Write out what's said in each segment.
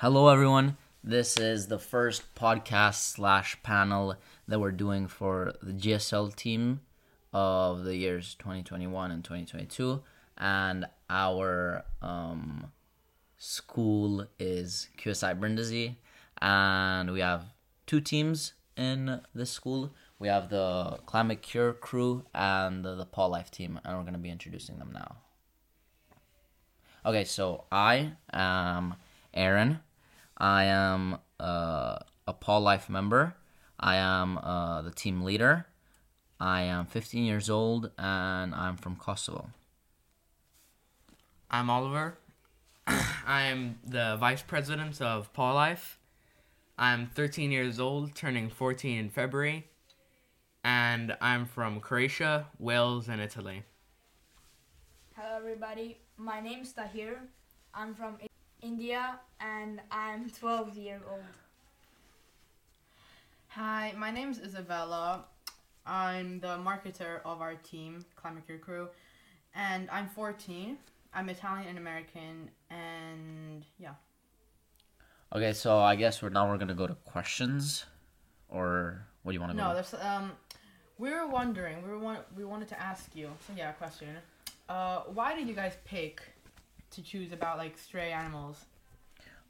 Hello, everyone. This is the first podcast slash panel that we're doing for the GSL team of the years 2021 and 2022, and our um, school is QSI Brindisi, and we have two teams in this school. We have the Climate Cure crew and the, the Paul Life team, and we're going to be introducing them now. Okay, so I am Aaron. I am uh, a Paul Life member. I am uh, the team leader. I am 15 years old and I'm from Kosovo. I'm Oliver. I'm the vice president of Paul Life. I'm 13 years old, turning 14 in February. And I'm from Croatia, Wales, and Italy. Hello, everybody. My name's Tahir. I'm from I- India and I'm 12 years old. Hi, my name is Isabella. I'm the marketer of our team, Climate Cure Crew, and I'm 14. I'm Italian and American, and yeah. Okay, so I guess we're now we're gonna go to questions, or what do you want to No, go? there's um, we were wondering, we were want, we wanted to ask you. So yeah, question. Uh, why did you guys pick to choose about like stray animals?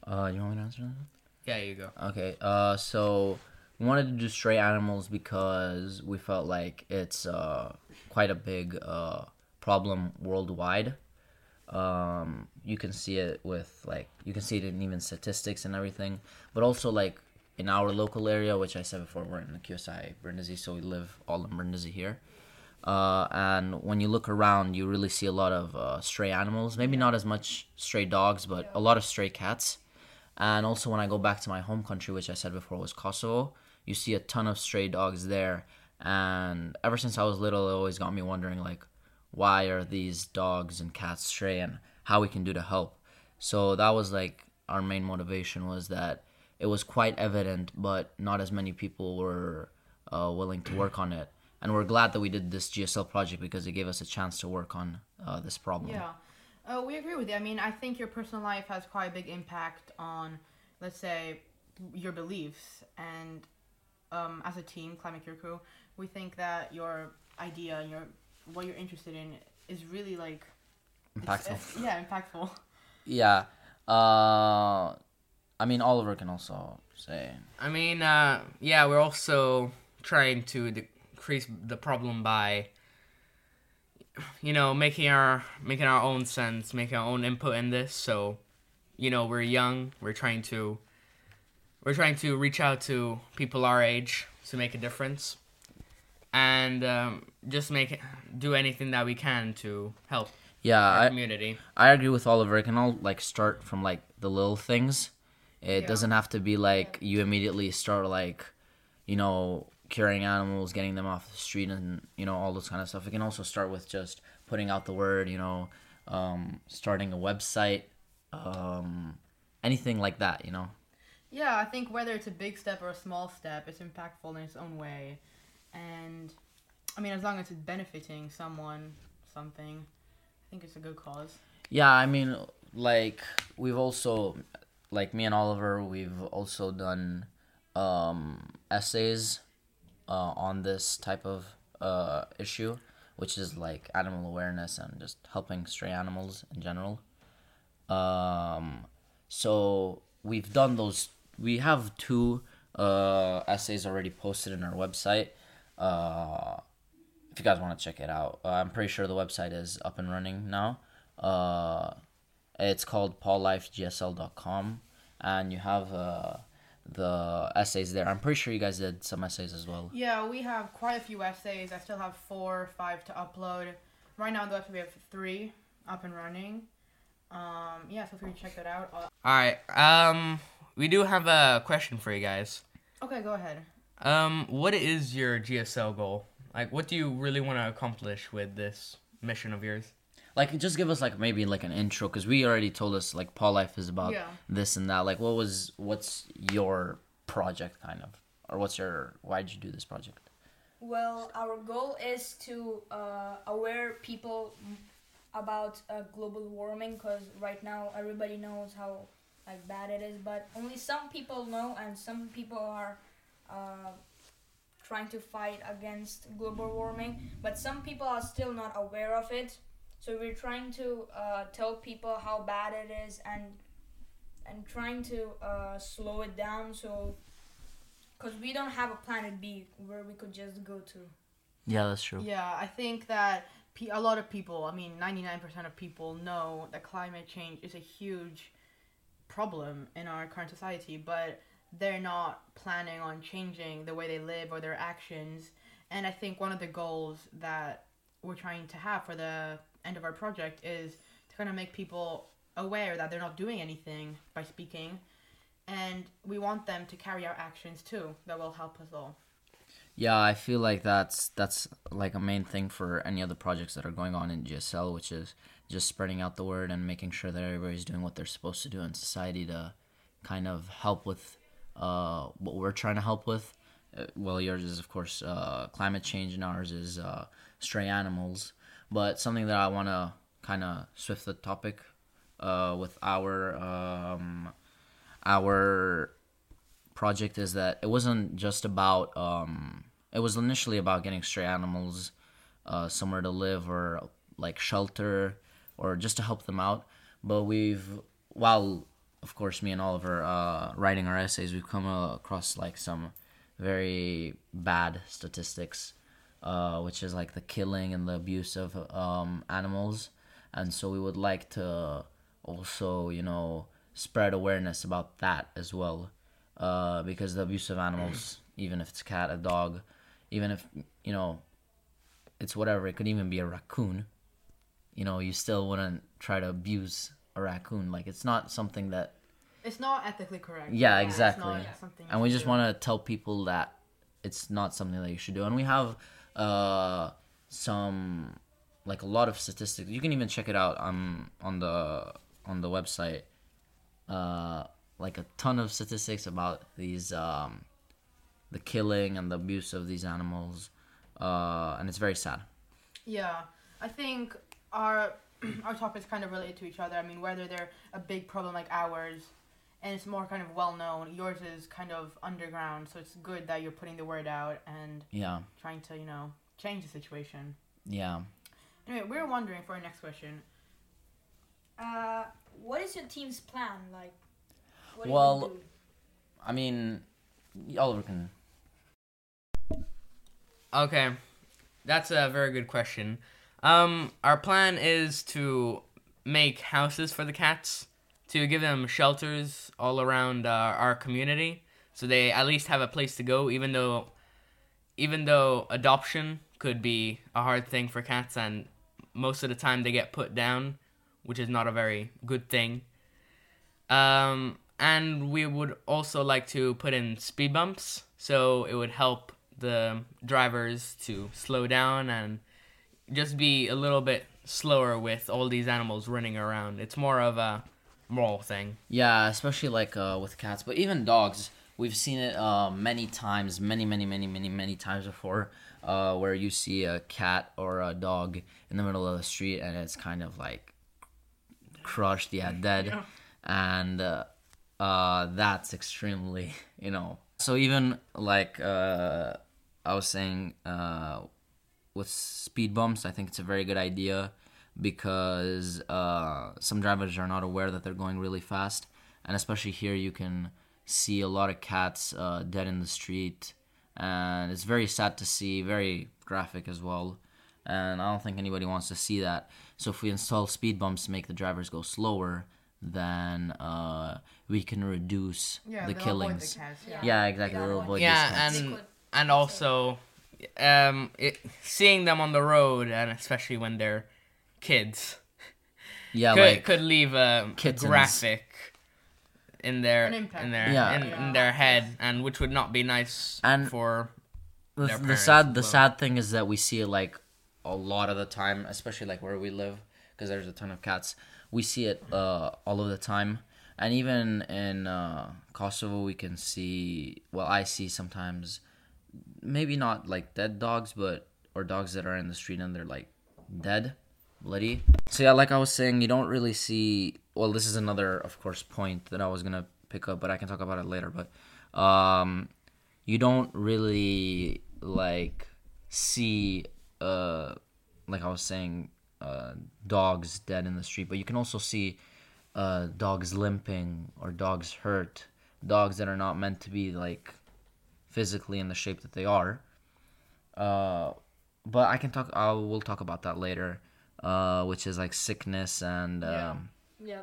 Uh, you want me to answer that? Yeah, you go. Okay, uh, so we wanted to do stray animals because we felt like it's uh, quite a big uh, problem worldwide. Um, you can see it with like you can see it in even statistics and everything, but also like in our local area, which I said before, we're in the QSI Brindisi, so we live all in Brindisi here. Uh, and when you look around, you really see a lot of uh, stray animals. Maybe not as much stray dogs, but a lot of stray cats. And also, when I go back to my home country, which I said before was Kosovo, you see a ton of stray dogs there. And ever since I was little, it always got me wondering, like, why are these dogs and cats stray and how we can do to help. So that was like our main motivation was that it was quite evident, but not as many people were uh, willing to work on it. And we're glad that we did this GSL project because it gave us a chance to work on uh, this problem. Yeah, uh, we agree with you. I mean, I think your personal life has quite a big impact on, let's say, your beliefs. And um, as a team, Climate Cure Crew, we think that your idea and your what you're interested in is really like Impactful. it's- yeah, impactful. Yeah. Uh, I mean, Oliver can also say. I mean, uh, yeah, we're also trying to decrease the problem by, you know, making our making our own sense, making our own input in this. So, you know, we're young. We're trying to, we're trying to reach out to people our age to make a difference, and um, just make do anything that we can to help Yeah, our I, community. I agree with Oliver. It can all like start from like the little things. It Yeah. doesn't have to be like you immediately start like, you know, curing animals, getting them off the street, and you know all this kind of stuff. It can also start with just putting out the word. You know, um, starting a website, um, anything like that. You know. Yeah, I think whether it's a big step or a small step, it's impactful in its own way. And I mean, as long as it's benefiting someone, something, I think it's a good cause. Yeah, I mean, like we've also, like me and Oliver, we've also done um, essays uh, on this type of uh, issue, which is like animal awareness and just helping stray animals in general. Um, so we've done those. We have two uh, essays already posted in our website. Uh, if you guys want to check it out, uh, I'm pretty sure the website is up and running now. Uh, it's called paullifegsl.com, and you have uh, the essays there. I'm pretty sure you guys did some essays as well. Yeah, we have quite a few essays. I still have four or five to upload. Right now, on the website, we have three up and running. Um, yeah, so feel free to check that out. Uh, All right. Um, we do have a question for you guys. okay, go ahead. Um, what is your GSL goal? Like, what do you really want to accomplish with this mission of yours? Like, just give us like maybe like an intro, because we already told us like Paul Life is about Yeah. this and that. Like, what was what's your project kind of, or what's your why did you do this project? Well, our goal is to uh, aware people about uh, global warming because right now everybody knows how like bad it is, but only some people know, and some people are uh, trying to fight against global warming, but some people are still not aware of it. So we're trying to uh, tell people how bad it is and and trying to uh, slow it down. So because we don't have a planet B where we could just go to. Yeah, that's true. Yeah, I think that pe- a lot of people, I mean, 99% of people know that climate change is a huge problem in our current society, but they're not planning on changing the way they live or their actions. And I think one of the goals that we're trying to have for the end of our project is to kind of make people aware that they're not doing anything by speaking. And we want them to carry out actions too that will help us all. Yeah, I feel like that's that's like a main thing for any other projects that are going on in GSL, which is just spreading out the word and making sure that everybody's doing what they're supposed to do in society to kind of help with uh, what we're trying to help with. Uh, well, yours is of course uh, climate change, and ours is uh, stray animals. But something that I want to kind of swift the topic uh, with our um, our project is that it wasn't just about um, it was initially about getting stray animals uh, somewhere to live or like shelter or just to help them out. But we've while of course me and oliver uh, writing our essays we've come across like some very bad statistics uh, which is like the killing and the abuse of um, animals and so we would like to also you know spread awareness about that as well uh, because the abuse of animals, even if it's a cat, a dog, even if you know, it's whatever. It could even be a raccoon. You know, you still wouldn't try to abuse a raccoon. Like it's not something that. It's not ethically correct. Yeah, It's exactly. And we just want to tell people that it's not something that you should do. And we have uh, some, like a lot of statistics. You can even check it out on on the on the website. Uh, like a ton of statistics about these um, the killing and the abuse of these animals, uh, and it's very sad. Yeah, I think our our topics kind of relate to each other. I mean, whether they're a big problem like ours, and it's more kind of well known. Yours is kind of underground, so it's good that you're putting the word out and Yeah, trying to you know change the situation. yeah. Anyway, we're wondering for our next question. Uh, what is your team's plan like? What Well- do you do? I mean, Oliver can. Okay, that's a very good question. Um, our plan is to make houses for the cats to give them shelters all around uh, our community, so they at least have a place to go. Even though, even though adoption could be a hard thing for cats, and most of the time they get put down, which is not a very good thing. Um, and we would also like to put in speed bumps, so it would help the drivers to slow down and just be a little bit slower with all these animals running around. It's more of a moral thing. Yeah, especially like uh, with cats, but even dogs. We've seen it uh, many times, many, many, many, many, many times before, uh, where you see a cat or a dog in the middle of the street and it's kind of like crushed, yeah, dead, and uh, uh, that's extremely, you know. So even like uh, I was saying, uh, with speed bumps, I think it's a very good idea because uh, some drivers are not aware that they're going really fast, and especially here you can see a lot of cats uh, dead in the street, and it's very sad to see, very graphic as well, and I don't think anybody wants to see that. So if we install speed bumps to make the drivers go slower, then uh, we can reduce Yeah, the they'll avoid killings. The cats, yeah. Yeah, exactly. Yeah, We'll avoid yeah, cats. and They and also, um, it, seeing them on the road, and especially when they're kids, yeah, could like could leave a kittens. graphic in their in their Yeah. in, Yeah. in their head, and which would not be nice And- for the, their the sad the well. sad thing is that we see it like a lot of the time especially like where we live because there's a ton of cats we see it uh, all of the time and even in uh, kosovo we can see well i see sometimes maybe not like dead dogs but or dogs that are in the street and they're like dead So yeah, like I was saying, you don't really see. Well, this is another, of course, point that I was gonna pick up, but I can talk about it later. But um, you don't really like see uh, like I was saying, uh, dogs dead in the street, but you can also see uh, dogs limping or dogs hurt, dogs that are not meant to be like physically in the shape that they are. Uh, but I can talk. I will talk about that later, uh, which is like sickness and Yeah. um, Yeah.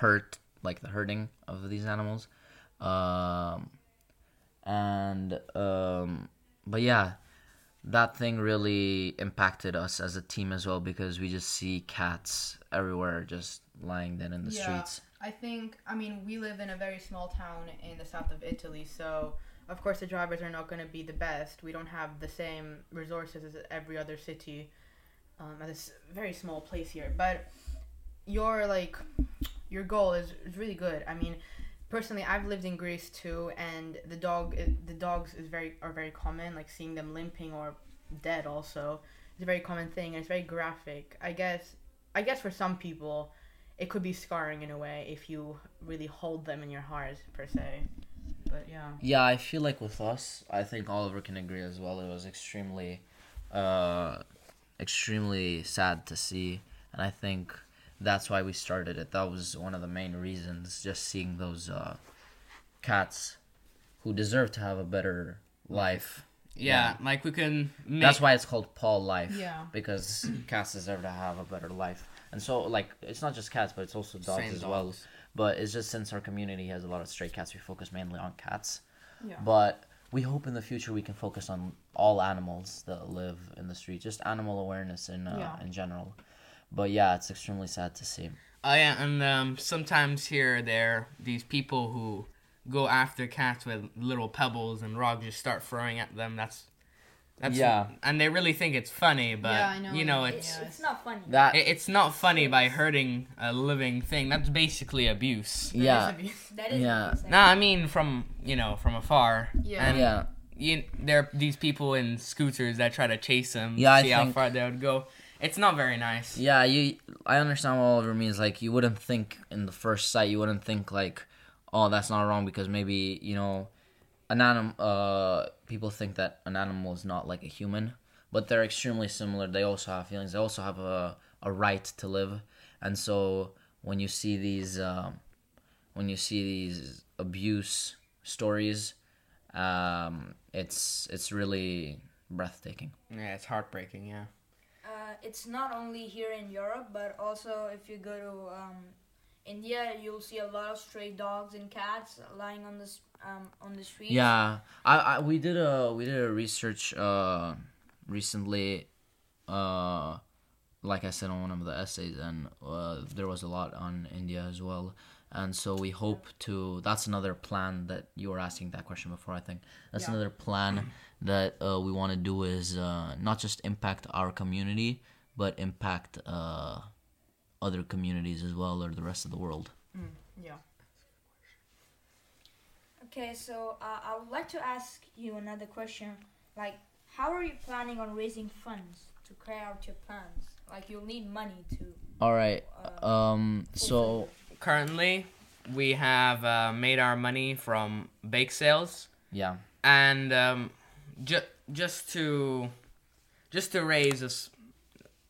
hurt, like the hurting of these animals. Um, and um, but yeah, that thing really impacted us as a team as well because we just see cats everywhere just lying dead in the Yeah. streets. I think, I mean, we live in a very small town in the south of Italy, so of course the drivers are not going to be the best. We don't have the same resources as every other city um, at this very small place here. But your, like, your goal is, is really good. I mean, personally, I've lived in Greece too, and the dog, the dogs is very are very common. Like seeing them limping or dead also is a very common thing, and it's very graphic. I guess, I guess for some people, it could be scarring in a way if you really hold them in your heart per se. But yeah, Yeah, I feel like with us, I think Oliver can agree as well. It was extremely, uh, extremely sad to see, and I think that's why we started it. That was one of the main reasons. Just seeing those uh, cats who deserve to have a better life. Yeah, like we can make. That's why it's called Paul Life. Yeah. Because cats deserve to have a better life. And so, like, it's not just cats, but it's also dogs Same as well. dogs. But it's just since our community has a lot of stray cats, we focus mainly on cats. Yeah. But we hope in the future we can focus on all animals that live in the street, just animal awareness in uh, Yeah. in general. But yeah, it's extremely sad to see. Oh yeah, and um, sometimes here or there, these people who go after cats with little pebbles and rocks just start throwing at them. That's that's Yeah. and they really think it's funny, but Yeah, I know, you know know. it's It's, it's not funny. That it, it's not funny by hurting a living thing. That's basically abuse. That is yeah, abuse. That is Yeah. abuse, No, I mean from you know from afar. Yeah. And yeah, you, there are these people in scooters that try to chase them. Yeah, I see how far they would go. It's not very nice. yeah. You, I understand what Oliver means. Like, you wouldn't think in the first sight, you wouldn't think like, oh, that's not wrong because maybe you know, an animal. Uh, people think that an animal is not like a human, but they're extremely similar. They also have feelings. They also have a a right to live, and so when you see these, um, when you see these abuse stories, um, it's it's really breathtaking. Yeah, it's heartbreaking. Yeah. Uh, it's not only here in Europe, but also if you go to um, India, you'll see a lot of stray dogs and cats lying on the s- um, on the streets. Yeah, I, I we did a we did a research uh recently, uh, like I said on one of the essays, and uh, there was a lot on India as well. And so we hope to. That's another plan that you were asking that question before. I think that's Yeah. another plan that uh, we want to do is uh, not just impact our community, but impact uh, other communities as well or the rest of the world. Yeah. Okay, so uh, I would like to ask you another question. Like, how are you planning on raising funds to carry out your plans? Like, you'll need money to. All right. Uh, Um. So Currently, we have uh, made our money from bake sales. yeah. and um, ju- just to just to raise this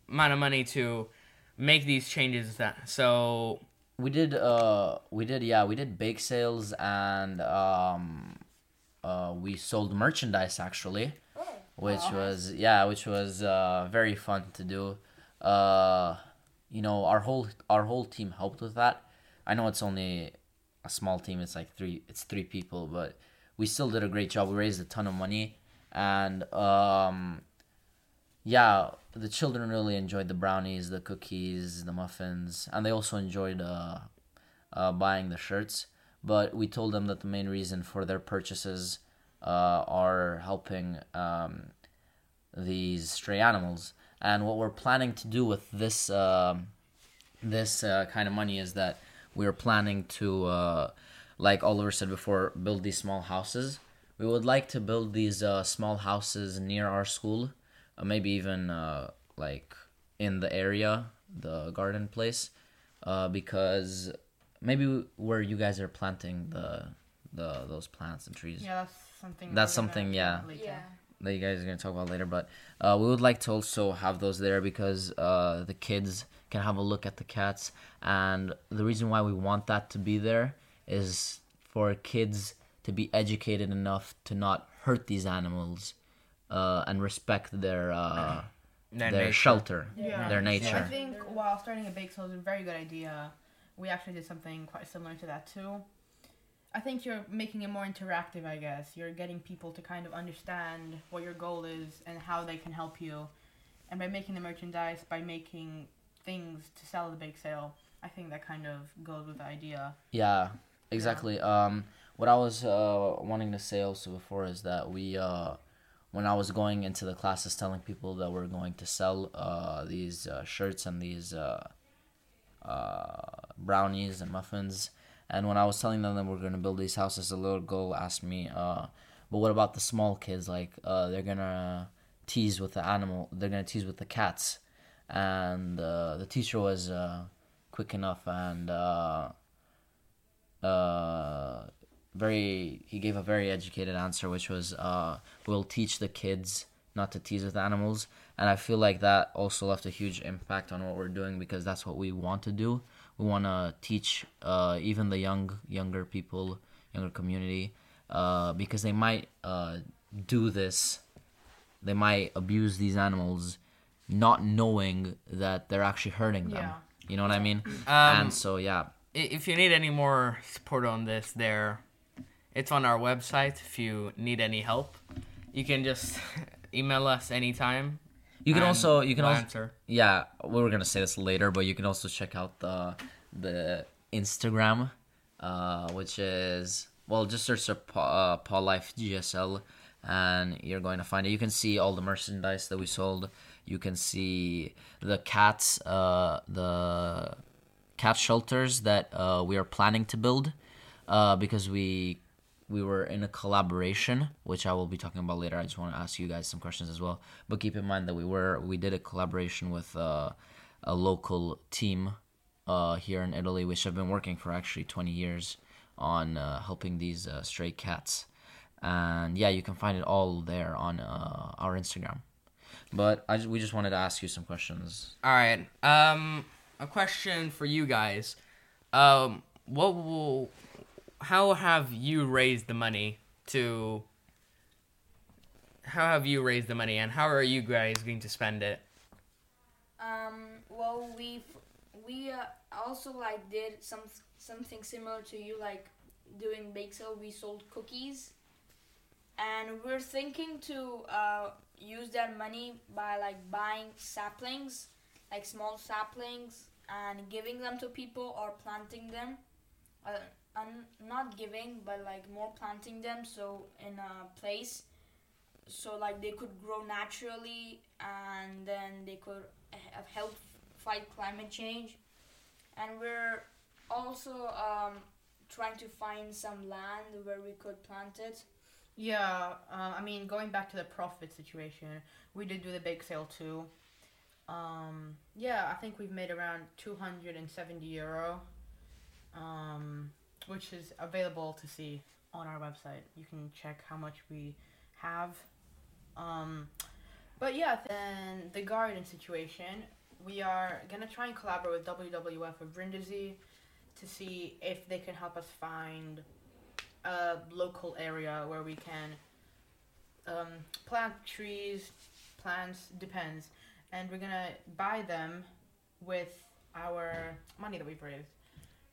amount of money to make these changes that so We did uh we did yeah, we did bake sales and um uh we sold merchandise actually, oh, which nice. was yeah, which was uh very fun to do. Uh you know, our whole our whole team helped with that. I know it's only a small team, it's like three it's three people, but we still did a great job. We raised a ton of money and um yeah, the children really enjoyed the brownies, the cookies, the muffins, and they also enjoyed uh, uh, buying the shirts. But we told them that the main reason for their purchases uh, are helping um, these stray animals. And what we're planning to do with this um this uh, kind of money is that we're planning to, uh, like Oliver said before, build these small houses. We would like to build these uh, small houses near our school, uh, maybe even uh, like in the area the garden place, uh, because maybe where you guys are planting the the those plants and trees Yeah, that's something. That's something, yeah. later. Yeah. that you guys are gonna talk about later. But uh, we would like to also have those there because uh, the kids can have a look at the cats, and the reason why we want that to be there is for kids to be educated enough to not hurt these animals uh, and respect their uh, Their their nature. shelter, Yeah. their I think while starting a bake sale is a very good idea, we actually did something quite similar to that too. I think you're making it more interactive, I guess. You're getting people to kind of understand what your goal is and how they can help you. And by making the merchandise, by making things to sell at the bake sale, I think that kind of goes with the idea. Yeah, exactly. Um, what I was uh, wanting to say also before is that we, uh, when I was going into the classes telling people that we're going to sell uh, these uh, shirts and these uh, uh, brownies and muffins, and when I was telling them that we're going to build these houses, a little girl asked me, uh, "But what about the small kids? Like, uh, they're gonna tease with the animal. They're gonna tease with the cats." And the teacher was quick enough and. Very he gave a very educated answer which was uh, we'll teach the kids not to tease with animals. And i feel like that also left a huge impact on what we're doing because that's what we want to do. We want to teach uh, even the young younger people younger community uh, because they might uh, do this. They might abuse these animals not knowing that they're actually hurting them. Yeah. you know what i mean? Um, and so yeah. if you need any more support on this there it's on our website if you need any help. You can just email us anytime you can also you can we'll also answer. yeah we were gonna say this later but you can also check out the the instagram uh which is well just search for paul, uh, paul life gsl and you're going to find it. You can see all the merchandise that we sold. You can see the cats uh the cat shelters that uh we are planning to build uh because we we were in a collaboration, which I will be talking about later. I just want to ask you guys some questions as well. But keep in mind that we were we did a collaboration with uh, a local team uh, here in Italy, which I've been working for actually 20 years on uh, helping these uh, stray cats. And yeah, you can find it all there on uh, our Instagram. But I just, we just wanted to ask you some questions. all right um a question for you guys um what will how have you raised the money to how have you raised the money and how are you guys going to spend it Um, well, we we uh, also like did some something similar to you, like doing bake sale. We sold cookies, and we're thinking to uh, use that money by like buying saplings, like small saplings, and giving them to people or planting them. Uh, and not giving, but like more planting them. So in a place, so like they could grow naturally, and then they could help fight climate change and we're also um, trying to find some land where we could plant it Yeah, uh, I mean, going back to the profit situation, we did do the bake sale too. Um, yeah, I think we've made around 270 euro, um, which is available to see on our website. You can check how much we have. Um, but yeah, then the garden situation, we are gonna try and collaborate with WWF of Brindisi to see if they can help us find a local area where we can um, plant trees, plants, depends, and we're gonna buy them with our money that we've raised.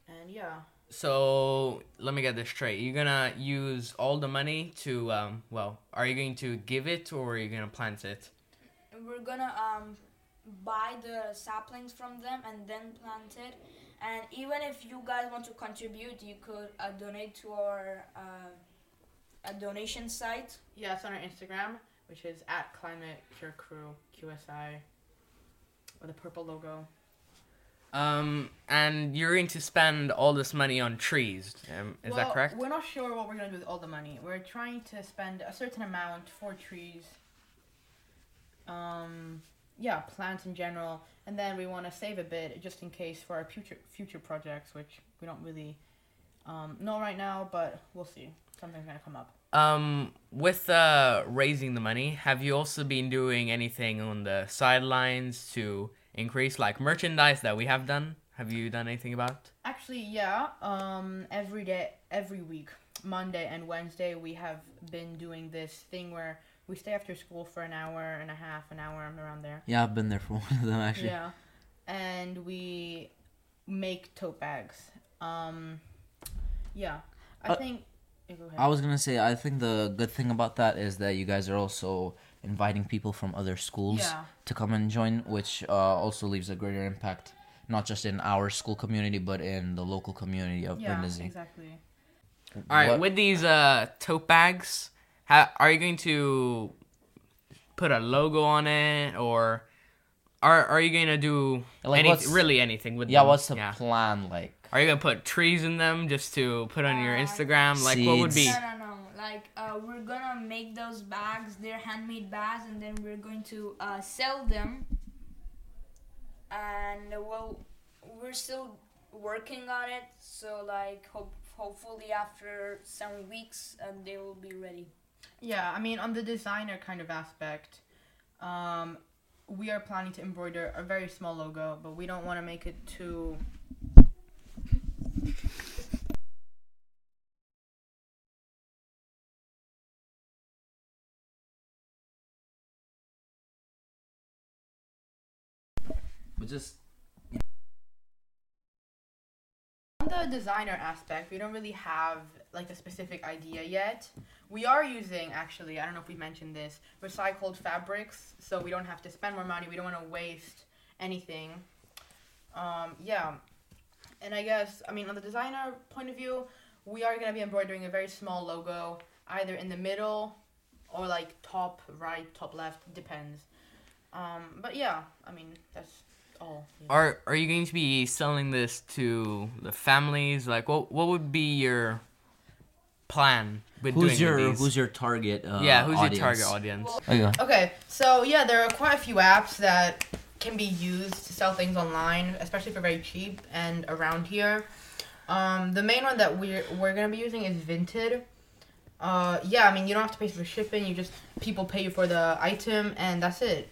And yeah, So let me get this straight. You're gonna use all the money to um well, are you going to give it or are you gonna plant it? we're gonna um, buy the saplings from them and then plant it and even if you guys want to contribute you could uh, donate to our uh, a donation site yeah, it's on our Instagram, which is at Climate Cure Crew QSI, with a purple logo. Um and you're going to spend all this money on trees. Um, is that Well, correct? We're not sure what we're gonna do with all the money. We're trying to spend a certain amount for trees. Um, yeah, plants in general, and then we want to save a bit just in case for our future future projects, which we don't really um, know right now, but we'll see. Something's gonna come up. Um, with uh, raising the money, have you also been doing anything on the sidelines to increase like merchandise that we have done? Have you done anything about? Actually, yeah. Um, every day, every week, Monday and Wednesday, we have been doing this thing where we stay after school for an hour and a half, an hour around there. Yeah, I've been there for one of them actually. Yeah, and we make tote bags. Um, yeah, I Uh, think. yeah, go ahead. I was gonna say I think the good thing about that is that you guys are also inviting people from other schools Yeah. to come and join, which uh, also leaves a greater impact, not just in our school community but in the local community of yeah, Brindisi. exactly. All right, What- with these uh tote bags, ha- are you going to put a logo on it, or are are you going to do Like, any- really anything with yeah, them? what's the yeah. plan like? Are you gonna put trees in them just to put on your Uh, Instagram? Like, what would be? No, no, no. Like, uh, we're gonna make those bags. They're handmade bags, and then we're going to uh, sell them. And well, we're still working on it. So like, hope hopefully after some weeks, uh, they will be ready. Yeah, I mean, on the designer kind of aspect, um, we are planning to embroider a very small logo, but we don't want to make it too. We just On the designer aspect, we don't really have like a specific idea yet. We are using actually, I don't know if we mentioned this, recycled fabrics, so we don't have to spend more money. We don't want to waste anything. Um, yeah, and I guess I mean on the designer point of view, we are gonna be embroidering a very small logo, either in the middle or like top right, top left, depends. Um, but yeah, I mean that's all. yeah. Are Are you going to be selling this to the families? Like, what what would be your plan with who's doing your these? who's your target? Uh, yeah, who's audience? your target audience? Okay. Okay, so yeah, there are quite a few apps that can be used to sell things online, especially for very cheap and around here. Um, the main one that we're we're gonna be using is Vinted. Uh, yeah, I mean you don't have to pay for shipping. You just people pay you for the item and that's it.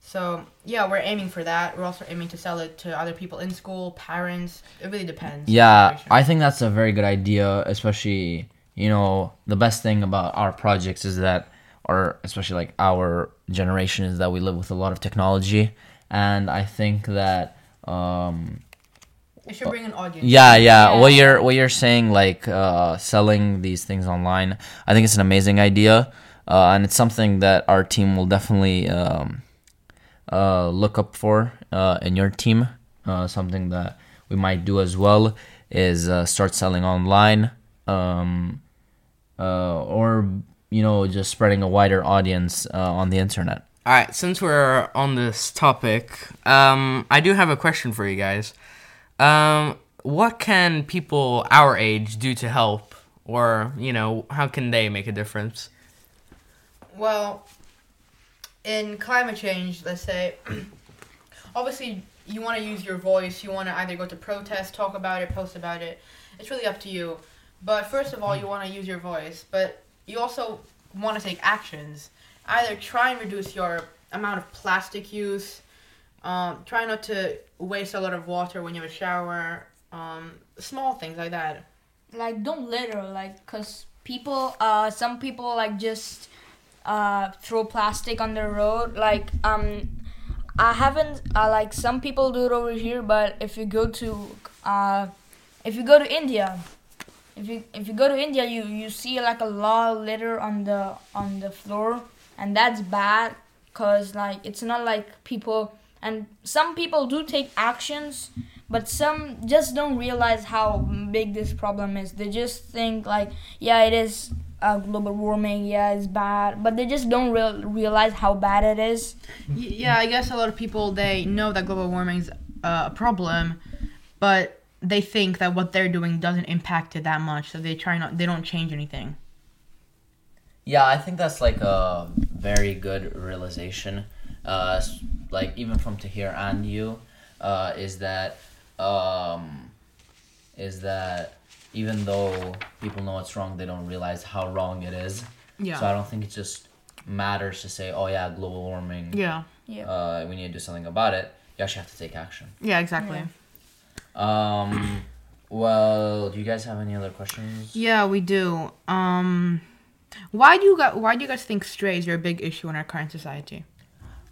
So yeah, we're aiming for that. We're also aiming to sell it to other people in school, parents. It really depends. Yeah, I think that's a very good idea, especially, you know, the best thing about our projects is that or especially like our generation is that we live with a lot of technology and I think that um it should bring an audience. yeah, yeah, Yeah. what you're what you're saying like uh selling these things online, I think it's an amazing idea. Uh, and it's something that our team will definitely um, uh, look up for uh, in your team. Uh, something that we might do as well is uh, start selling online, um, uh, or you know just spreading a wider audience uh, on the internet. All right, since we're on this topic, um, I do have a question for you guys. Um, what can people our age do to help, or you know, how can they make a difference? Well, in climate change, let's say, obviously you want to use your voice. You want to either go to protest, talk about it, post about it. It's really up to you. But first of all, you want to use your voice. But you also want to take actions. Either try and reduce your amount of plastic use. Um, try not to waste a lot of water when you have a shower. Um, small things like that. like don't litter like because people uh some people like just uh throw plastic on the road like um i haven't uh, like some people do it over here but if you go to uh if you go to india if you if you go to india you you see like a lot of litter on the on the floor and that's bad because like it's not like people and some people do take actions but some just don't realize how big this problem is. They just think like, yeah, it is uh, global warming, yeah, it's bad, but they just don't real- realize how bad it is. Yeah, I guess a lot of people they know that global warming's uh, a problem, but they think that what they're doing doesn't impact it that much, so they try not they don't change anything. Yeah, I think that's like a very good realization. Uh, like even from Tahir and you, uh, is that um, is that even though people know it's wrong, they don't realize how wrong it is. Yeah. So I don't think it just matters to say, oh yeah, global warming. yeah. Yeah. Uh, we need to do something about it. You actually have to take action. Yeah. Exactly. Yeah. Um, well, do you guys have any other questions? Yeah, we do. Um, why do you guys Why do you guys think strays are a big issue in our current society?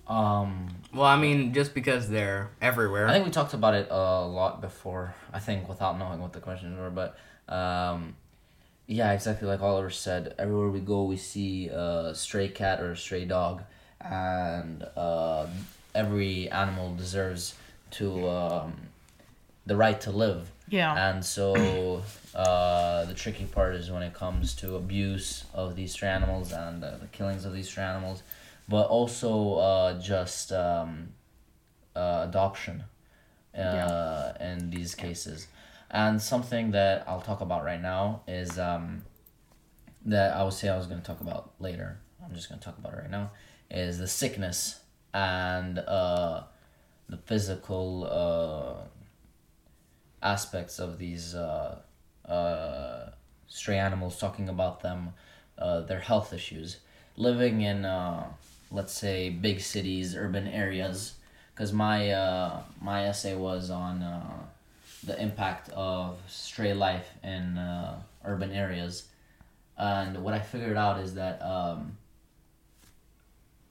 Um, Well, I mean, just because they're everywhere. I think we talked about it a lot before. I think without knowing what the questions were, but um, yeah, exactly like Oliver said. Everywhere we go, we see a stray cat or a stray dog, and uh, every animal deserves to um, the right to live. Yeah. And so uh, the tricky part is when it comes to abuse of these stray animals and uh, the killings of these stray animals, but also uh, just um, uh, adoption uh, in these cases. And something that I'll talk about right now is um, that I would say I was going to talk about later. I'm just going to talk about it right now. Is the sickness and uh, the physical uh, aspects of these uh, uh, stray animals, talking about them, uh, their health issues, living in, uh, let's say, big cities, urban areas. Because my uh, my essay was on uh, the impact of stray life in uh, urban areas, and what I figured out is that um,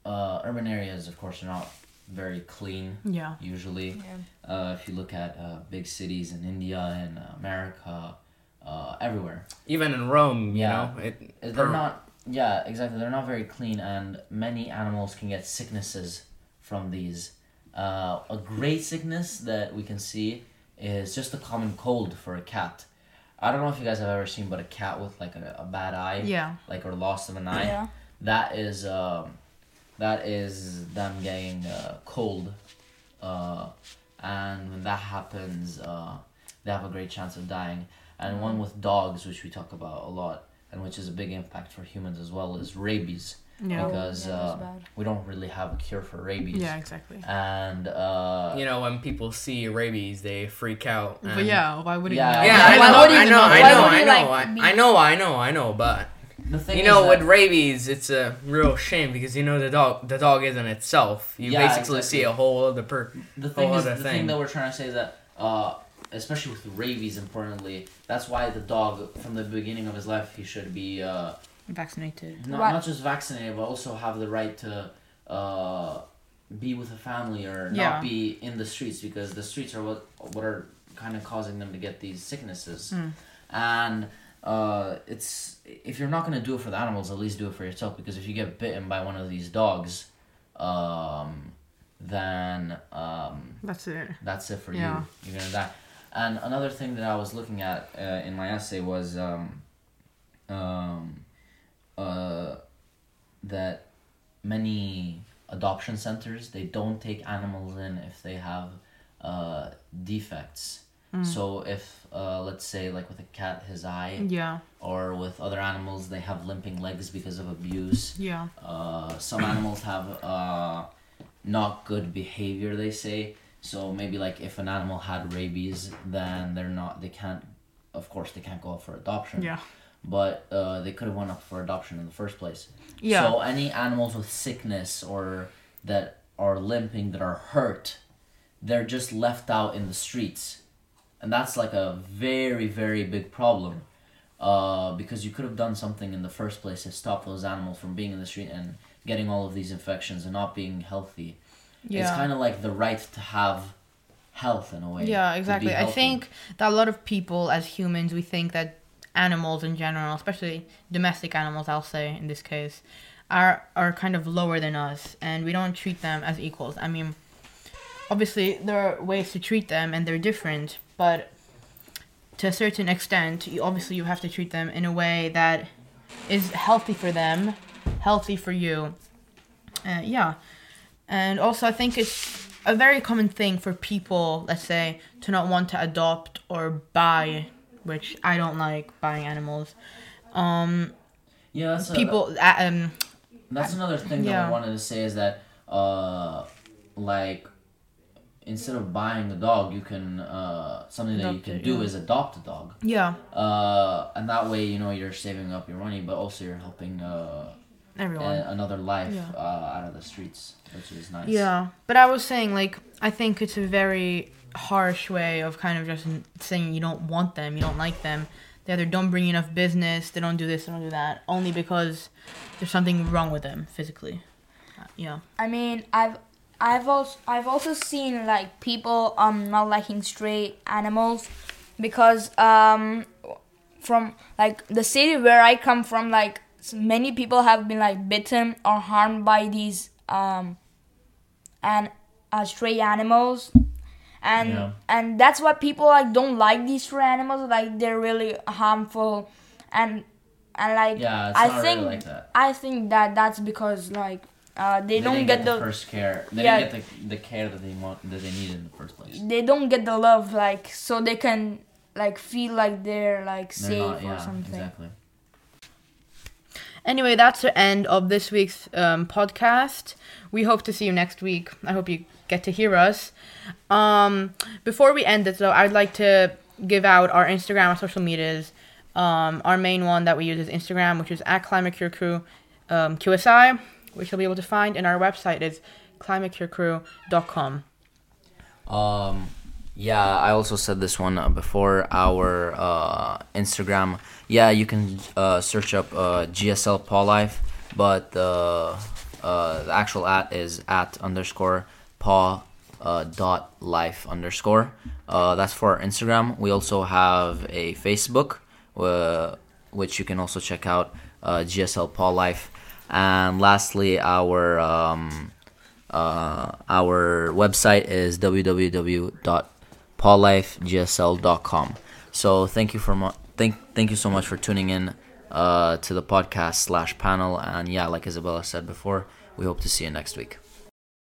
uh, urban areas, of course, are not very clean Yeah. usually. Yeah. Uh, if you look at uh, big cities in India and uh, America, uh, everywhere, Even in Rome, you Yeah. know, it. they're per- not. Yeah, exactly. They're not very clean, and many animals can get sicknesses from these. Uh, a great sickness that we can see is just a common cold for a cat. I don't know if you guys have ever seen, but a cat with like a, a bad eye, Yeah. like or loss of an eye. Yeah. That is um, that is them getting uh, cold, uh, and when that happens, uh, they have a great chance of dying. And one with dogs, which we talk about a lot, and which is a big impact for humans as well, is rabies. Yeah. Because yeah, uh, we don't really have a cure for rabies. Yeah. Exactly. And uh, You know, when people see rabies, they freak out. But yeah, why would it? Yeah, Yeah, I know, would I even know, know? I know, I know, like, I, be- I know, I know, I know, but the thing you is know, that- with rabies, it's a real shame because you know the dog, the dog isn't itself. You Yeah, basically exactly. see a whole other per. the thing whole is, the other thing. thing. that we're trying to say is that, uh, especially with rabies, importantly, that's why the dog, from the beginning of his life, he should be uh, Vaccinated. not, Right. not just vaccinated, but also have the right to uh, be with a family or Yeah. not be in the streets because the streets are what what are kind of causing them to get these sicknesses. Mm. And uh, it's if you're not gonna do it for the animals, at least do it for yourself because if you get bitten by one of these dogs, um, then um, That's it. that's it for Yeah. you. You're gonna die. And another thing that I was looking at uh, in my essay was um, um, uh, that many adoption centers they don't take animals in if they have uh, defects. So if uh, let's say like with a cat his eye Yeah. or with other animals they have limping legs because of abuse Yeah. uh, some animals have uh, not good behavior they say so maybe like if an animal had rabies then they're not they can't of course they can't go up for adoption Yeah. but uh, they could have went up for adoption in the first place Yeah. so any animals with sickness or that are limping that are hurt they're just left out in the streets and that's like a very very big problem uh, because you could have done something in the first place to stop those animals from being in the street and getting all of these infections and not being healthy. Yeah. It's kind of like the right to have health in a way. Yeah, exactly. I think that a lot of people, as humans, we think that animals in general, especially domestic animals, I'll say in this case, are are kind of lower than us, and we don't treat them as equals. I mean, obviously there are ways to treat them, and they're different, but to a certain extent, you obviously you have to treat them in a way that is healthy for them, healthy for you. Uh, yeah, and also I think it's a very common thing for people, let's say, to not want to adopt or buy, which I don't like buying animals. Um, yeah, that's a, people, uh, um, That's another thing that I wanted to say is that uh, like instead of buying a dog, you can uh, something that you can it, do yeah. is adopt a dog. Yeah, Uh, and that way, you know, you're saving up your money, but also you're helping uh, everyone. a- another life Yeah. uh, out of the streets, which is nice. Yeah, but I was saying like I think it's a very harsh way of kind of just saying you don't want them, you don't like them. They either don't bring you enough business, they don't do this, they don't do that, only because there's something wrong with them physically. Uh, yeah. I mean, I've I've also I've also seen like people um not liking stray animals because um from like the city where I come from like s- many people have been like bitten or harmed by these um and uh, stray animals and Yeah. and that's why people like don't like these stray animals like they're really harmful and and like Yeah, I think really like that. I think that that's because like uh, they, don't didn't get, the, first care. They Yeah. didn't get the, the care that they want that they need in the first place. they don't get the love like so they can like feel like they're like They're safe not, or yeah, something. exactly. Anyway, that's the end of this week's um, podcast. We hope to see you next week. I hope you get to hear us. Um, before we end it, though, I'd like to give out our Instagram, our social medias. Um, our main one that we use is Instagram, which is at Climate Cure Crew um, QSI, which you'll be able to find. And our website is climatecurecrew.com. Um, yeah, I also said this one uh, before our uh, Instagram. Yeah, you can uh, search up uh, GSL Paw Life, but the uh, the actual at is at underscore paw dot life underscore. That's for our Instagram. We also have a Facebook, which you can also check out. GSL Paw Life, and lastly, our um, our website is www.pawlifegsl.com. So thank you for thank thank you so much for tuning in uh, to the podcast slash panel. And yeah, like Isabella said before, we hope to see you next week.